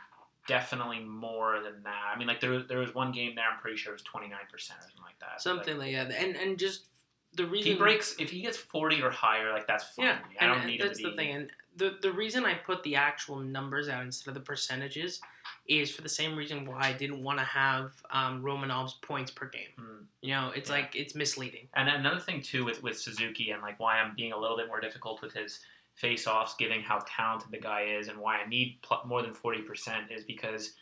definitely more than that. I mean, like there there was one game there. I'm pretty sure it was 29 percent or something like that. Something like that. And and just the reason he breaks if he gets 40 or higher, like that's fine. Yeah, I don't and need that's to be. the thing. And the the reason I put the actual numbers out instead of the percentages is for the same reason why I didn't want to have um, Romanov's points per game. Hmm. You know, it's Yeah. like it's misleading. And another thing too with, with Suzuki and like why I'm being a little bit more difficult with his face-offs, given how talented the guy is, and why I need pl- more than forty percent is because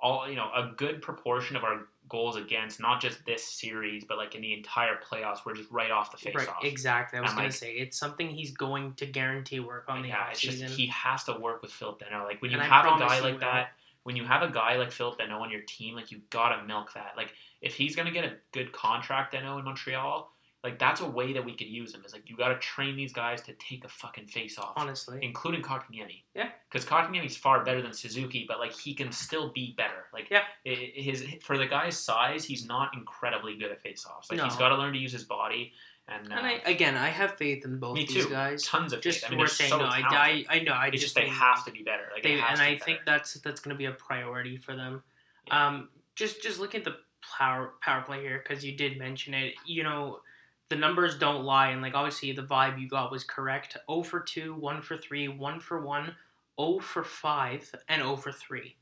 all you know a good proportion of our goals against not just this series but like in the entire playoffs were just right off the face-off. Exactly. I was And, gonna like- say it's something he's going to guarantee work on the yeah, it's offseason. just he has to work with Phil Danault. Like when you And have a guy like will. that, when you have a guy like Phil Danault on your team, like you gotta milk that. Like if he's gonna get a good contract, Danault in Montreal, like that's a way that we could use him. Is like you gotta train these guys to take a fucking face off, honestly. including Kotkaniemi. Yeah. because Kotkaniemi's far better than Suzuki, but like he can still be better. Like Yeah. his for the guy's size, he's not incredibly good at face offs. Like he's got to learn to use his body. And, uh, And I, again, I have faith in both Me these too. guys. tons of Just faith. I mean, we're saying so no. I. I, I know. I It's just just they have to be better. Like they, and be I better. think that's that's going to be a priority for them. Yeah. Um, just just looking at the power power play here because you did mention it. You know, the numbers don't lie, and like obviously the vibe you got was correct. 0 for 2, 1 for 3, 1 for 1, 0 for 5, and 0 for 3.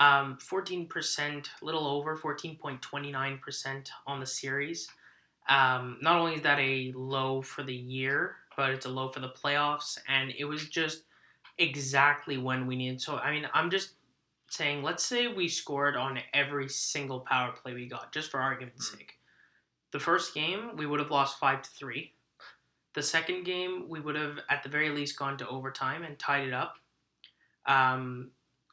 Um, 14%, little over 14.29% on the series. Um, not only is that a low for the year, but it's a low for the playoffs, and it was just exactly when we needed. So I mean, I'm just saying, let's say we scored on every single power play we got, just for argument's Mm. sake. The first game we would have lost five to three. The second game we would have at the very least gone to overtime and tied it up. Um,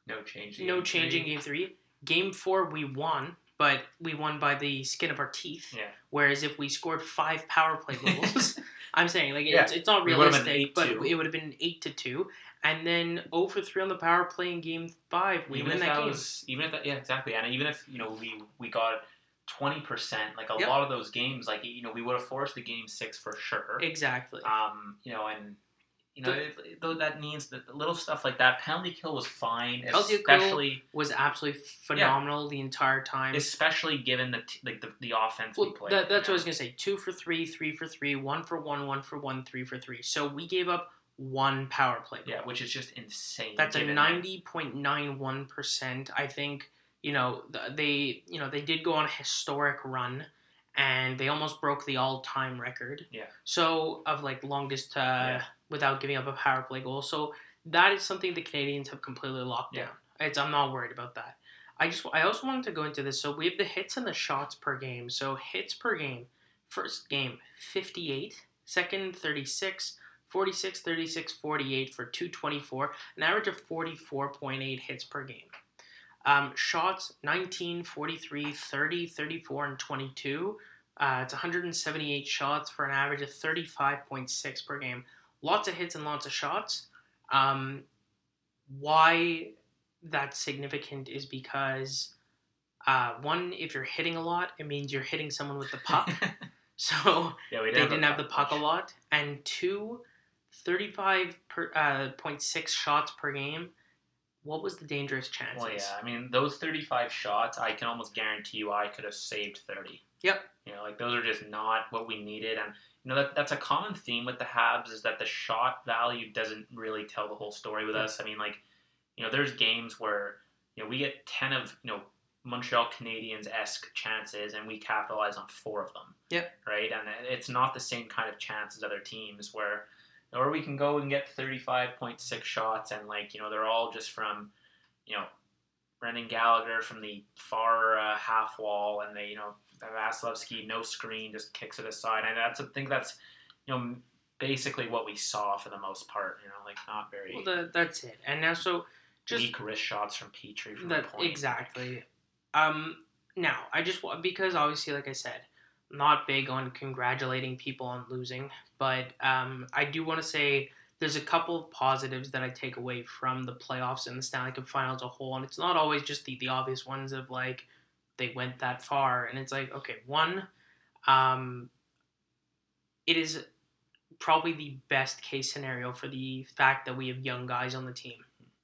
no change. no change in game three. Game four we won, but we won by the skin of our teeth. Yeah. Whereas if we scored five power play goals, I'm saying like Yeah. it's, it's not We would've been realistic, but 8-2. it would have been eight to two. And then 0 for three on the power play in game five, we even win if that, that game. was even if that yeah exactly and even if you know we we got twenty percent like a Yep. lot of those games like you know we would have forced the game six for sure. Exactly. Um, you know and. You know, though that means that little stuff like that, penalty kill was fine, Penalty kill- especially was absolutely phenomenal the entire time. especially given the t- like the, the offense we Well, played. that, that's you what I was gonna say. Two for three, three for three, one for one, one for one, three for three. So we gave up one power play. goal. yeah, which is just insane. That's a ninety point nine one percent. I think you know they you know they did go on a historic run, and they almost broke the all time record. Yeah. So of like longest uh, Yeah. Without giving up a power play goal. So that is something the Canadiens have completely locked Yeah. down. It's, I'm not worried about that. I just I also wanted to go into this. So we have the hits and the shots per game. So hits per game. First game 58, second 36, 46, 36, 48 for 224, an average of 44.8 hits per game. Um, shots 19, 43, 30, 34, and 22. Uh, it's 178 shots for an average of 35.6 per game. Lots of hits and lots of shots. Um, why that's significant is because uh, one, if you're hitting a lot, it means you're hitting someone with the puck. so yeah, they didn't have the puck a lot. And two, 35 per, uh, 0.6 shots per game. What was the dangerous chances? Well, yeah, I mean, those 35 shots, I can almost guarantee you I could have saved 30. Yep. You know, like, those are just not what we needed. And, you know, that, that's a common theme with the Habs is that the shot value doesn't really tell the whole story with us. I mean, like, you know, there's games where, you know, we get 10 of, you know, Montreal Canadiens esque chances and we capitalize on four of them. Yep. Right? And it's not the same kind of chance as other teams where, or we can go and get 35.6 shots and, like, you know, they're all just from, you know, Brendan Gallagher from the far uh, half wall, and they, you know, Vasilevskiy no screen just kicks it aside, and that's I think that's, you know, basically what we saw for the most part. You know, like not very Well, the, that's it. And now, so just weak wrist shots from Petry from that the point. exactly. Um, now I just want because obviously, like I said, I'm not big on congratulating people on losing, but um, I do want to say there's a couple of positives that I take away from the playoffs and the Stanley Cup final as a whole, and it's not always just the, the obvious ones of like they went that far, and it's like okay, one, um, it is probably the best case scenario for the fact that we have young guys on the team.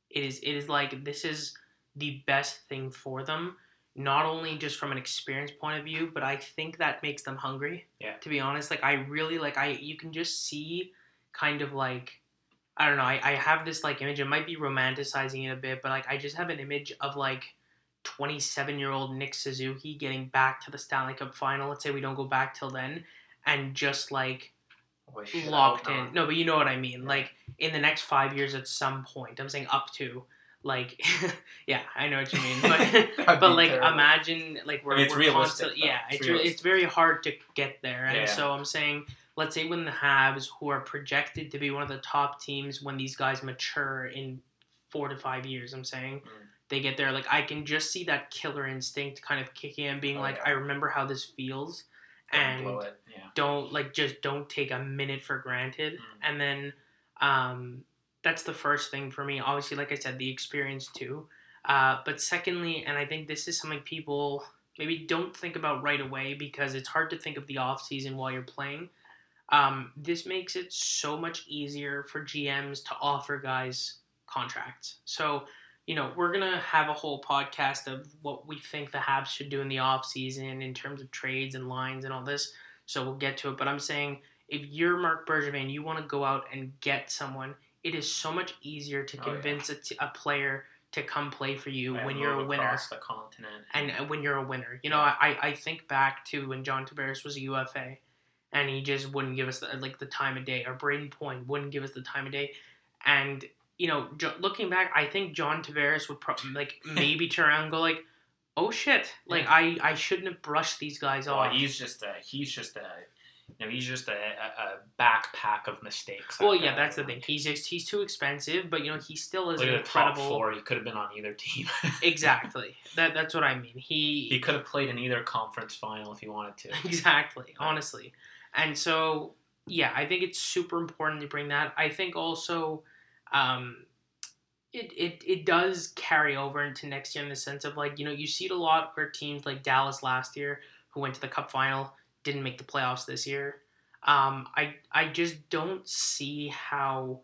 It is it is like this is the best thing for them, not only just from an experience point of view, but I think that makes them hungry. Yeah. To be honest, like I really like I you can just see kind of like I don't know. I, I have this like image. It might be romanticizing it a bit, but like I just have an image of like 27 year old Nick Suzuki getting back to the Stanley Cup final. Let's say we don't go back till then, and just like Wish locked in. No, but you know what I mean. Yeah. Like in the next five years, at some point, I'm saying up to. Like, yeah, I know what you mean, but but like terrible. imagine like we're, I mean, it's we're realistic, constantly though. yeah It's it's re- it's very hard to get there and Yeah. so i'm saying let's say when the habs who are projected to be one of the top teams when these guys mature in four to five years i'm saying Mm. They get there like i can just see that killer instinct kind of kicking in being Oh, like yeah. i remember how this feels Don't and. Yeah. don't like just don't take a minute for granted Mm. and then um that's the first thing for me obviously like i said the experience too uh but secondly and i think this is something people maybe don't think about right away because it's hard to think of the off season while you're playing um this makes it so much easier for gms to offer guys contracts so you know, we're gonna have a whole podcast of what we think the Habs should do in the off season in terms of trades and lines and all this. So we'll get to it. But I'm saying if you're Marc Bergevin, you want to go out and get someone. It is so much easier to Oh, yeah. convince a, t- a player to come play for you And when you're a winner across the continent. and uh, when you're a winner. You know, I, I think back to when John Tavares was a UFA, and he just wouldn't give us the, like the time of day, or Brayden Point wouldn't give us the time of day, and you know, looking back, I think John Tavares would probably like maybe turn around and go like, "Oh shit! Like Yeah. I I shouldn't have brushed these guys well, off." he's just a he's just a you know he's just a, a, a backpack of mistakes. well, yeah, that's the thing. He's just he's too expensive, but you know he still is Look an the top incredible. four. He could have been on either team. Exactly. That that's what I mean. He he could have played in either conference final if he wanted to. exactly honestly and so yeah i think it's super important to bring that i think also um it, it, it does carry over into next year in the sense of like you know you see it a lot where teams like dallas last year who went to the cup final didn't make the playoffs this year. Um i i just don't see how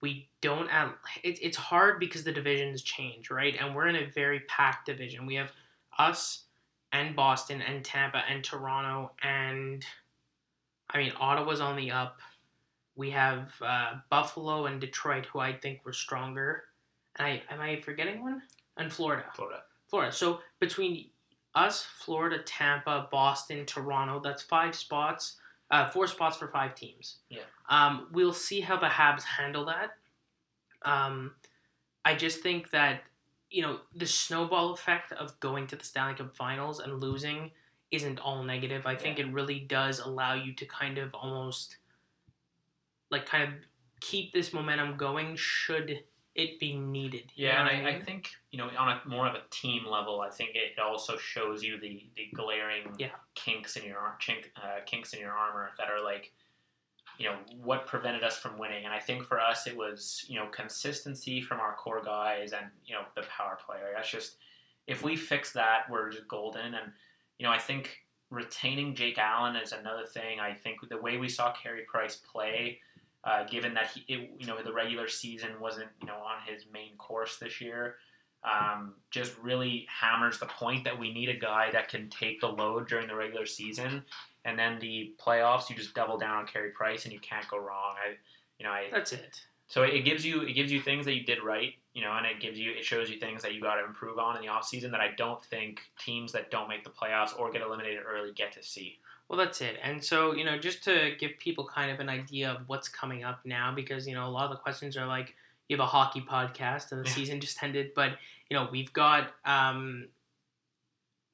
we don't have it, it's hard because the divisions change right? And we're in a very packed division. We have us and Boston and Tampa and Toronto and I mean Ottawa's on the up. We have uh, Buffalo and Detroit, who I think were stronger. And I am I forgetting one? And Florida, Florida. Florida. So between us, Florida, Tampa, Boston, Toronto, that's five spots, uh, four spots for five teams. Yeah. Um, we'll see how the Habs handle that. Um, I just think that you know the snowball effect of going to the Stanley Cup Finals and losing isn't all negative. I think it really does allow you to kind of almost like kind of keep this momentum going should it be needed. Yeah, and I, I think you know on a more of a team level, I think it also shows you the, the glaring Yeah. kinks in your chink, uh, kinks in your armor that are like, you know, what prevented us from winning. And I think for us, it was you know consistency from our core guys and you know the power player. That's just if we fix that, we're just golden. And you know, I think retaining Jake Allen is another thing. I think the way we saw Carey Price play uh, given that he, it, you know, the regular season wasn't, you know, on his main course this year. Um, just really hammers the point that we need a guy that can take the load during the regular season, and then the playoffs, you just double down on Carey Price, and you can't go wrong. I, you know, I that's it. so it gives you it gives you things that you did right, you know, and it gives you it shows you things that you got to improve on in the offseason that I don't think teams that don't make the playoffs or get eliminated early get to see. Well, that's it. And so, you know, just to give people kind of an idea of what's coming up now, because, you know, a lot of the questions are like, you have a hockey podcast and the Yeah. season just ended, but, you know, we've got um,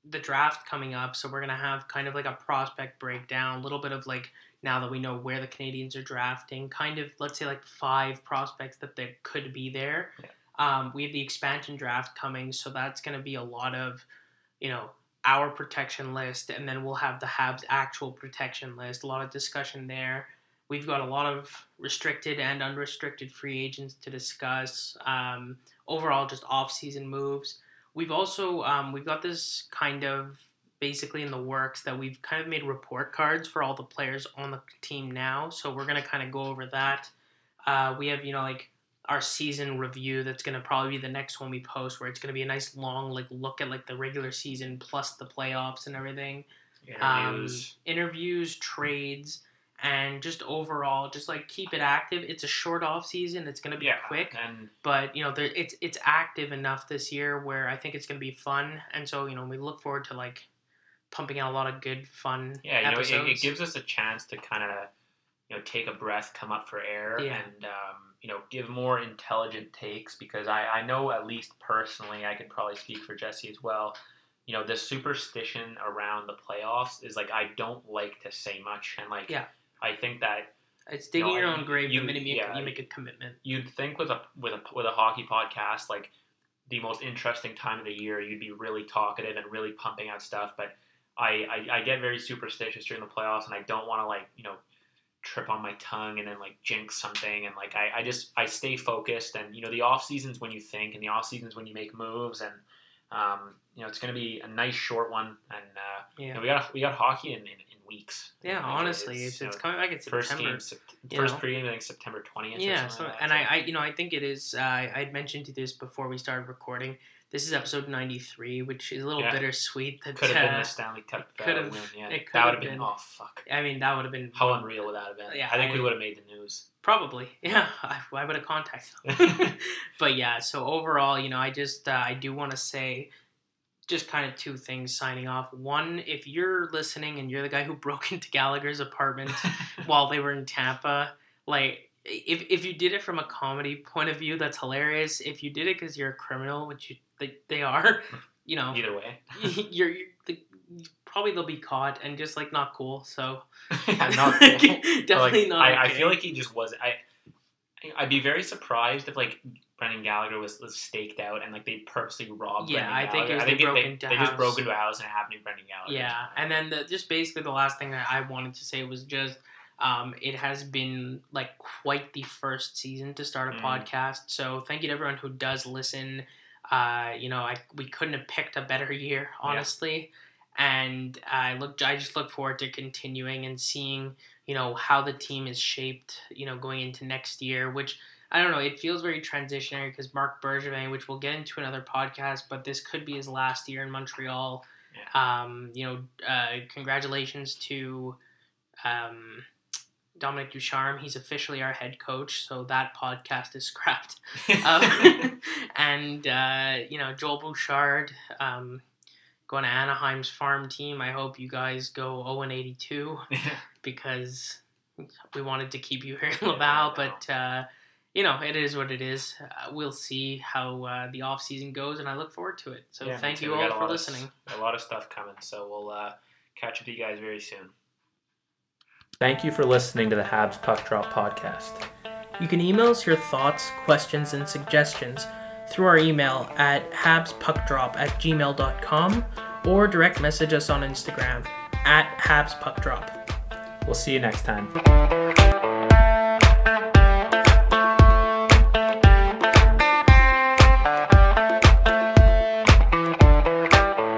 the draft coming up. So we're going to have kind of like a prospect breakdown, a little bit of like, now that we know where the Canadiens are drafting, kind of, let's say, like five prospects that there could be there. Yeah. Um, we have the expansion draft coming, so that's going to be a lot of, you know, our protection list, and then we'll have the Habs actual protection list. A lot of discussion there. We've got a lot of restricted and unrestricted free agents to discuss. Um, overall, just off-season moves. We've also um, we've got this kind of basically in the works that we've kind of made report cards for all the players on the team now. So we're gonna kind of go over that. Uh, we have you know like our season review that's going to probably be the next one we post where it's going to be a nice long like look at like the regular season plus the playoffs and everything Interviews. um, interviews trades and just overall, just like keep it active. It's a short off season. It's gonna be yeah, quick, and but you know, there, it's it's active enough this year where I think it's gonna be fun. And so you know, we look forward to like pumping out a lot of good fun. yeah, you know, it, it gives us a chance to kind of you know take a breath, come up for air, Yeah. and um, you know give more intelligent takes because I I know at least personally I could probably speak for Jesse as well. You know, the superstition around the playoffs is like I don't like to say much, and like Yeah. I think that It's digging No, your own grave you- the minute you, yeah. you make a commitment. you'd think with a with a with a hockey podcast like the most interesting time of the year you'd be really talkative and really pumping out stuff but I, I, I get very superstitious during the playoffs and I don't want to like you know trip on my tongue and then like jinx something and like I, I just I stay focused and you know the off seasons when you think and the off seasons when you make moves and um, you know it's going to be a nice short one and uh, you know, we got we got hockey in, in, in weeks Yeah, Like, honestly, it's, you it's know, coming back in first September. game you first know? pregame I think September twentieth Yeah, so, like and I, I, you know, I think it is. Uh, I had mentioned this before we started recording. This is episode ninety three, which is a little Yeah. bittersweet. That Could have been uh, the Stanley Cup uh, could've- win. Yeah, it that would have been, been. Oh fuck! I mean, that would have been How unreal would that have been? Yeah, I think we would have made the news. Probably, yeah. I, I would have contacted them. but yeah, so overall, you know, I just uh, I do want to say just kind of two things signing off. One, if you're listening and you're the guy who broke into Gallagher's apartment while they were in Tampa, like if if you did it from a comedy point of view, that's hilarious. If you did it because you're a criminal, which you they, they are, you know, Either way, you're, you're the, probably they'll be caught and just like not cool. So Yeah, not cool. definitely like, not. I, I feel like he just was. I I'd be very surprised if like Brendan Gallagher was, was staked out and like they purposely robbed. Yeah, Brendan I think I think they they, into they just broke into a house and it happened to Brendan Gallagher. Yeah, and then the, just basically the last thing that I wanted to say was just um, it has been like quite the first season to start a Mm. podcast. So thank you to everyone who does listen. Uh, you know, I we couldn't have picked a better year, honestly. And I look, I just look forward to continuing and seeing, you know, how the team is shaped, you know, going into next year. Which I don't know, it feels very transitionary because Marc Bergevin, which we'll get into another podcast, but this could be his last year in Montreal. Um, you know, uh, congratulations to um, Dominique Ducharme. He's officially our head coach, so that podcast is scrapped. Um, and uh, you know, Joel Bouchard um, going to Anaheim's farm team. I hope you guys go 0 and 82 because we wanted to keep you here in Laval, but. Uh, you know, it is what it is. Uh, we'll see how uh, the off season goes, and I look forward to it. So Yeah, thank you all for lot of- listening. a lot of stuff coming, so we'll uh, catch up with you guys very soon. Thank you for listening to the Habs Puck Drop podcast. You can email us your thoughts, questions, and suggestions through our email at habspuckdrop at gmail.com or direct message us on Instagram at habspuckdrop. We'll see you next time.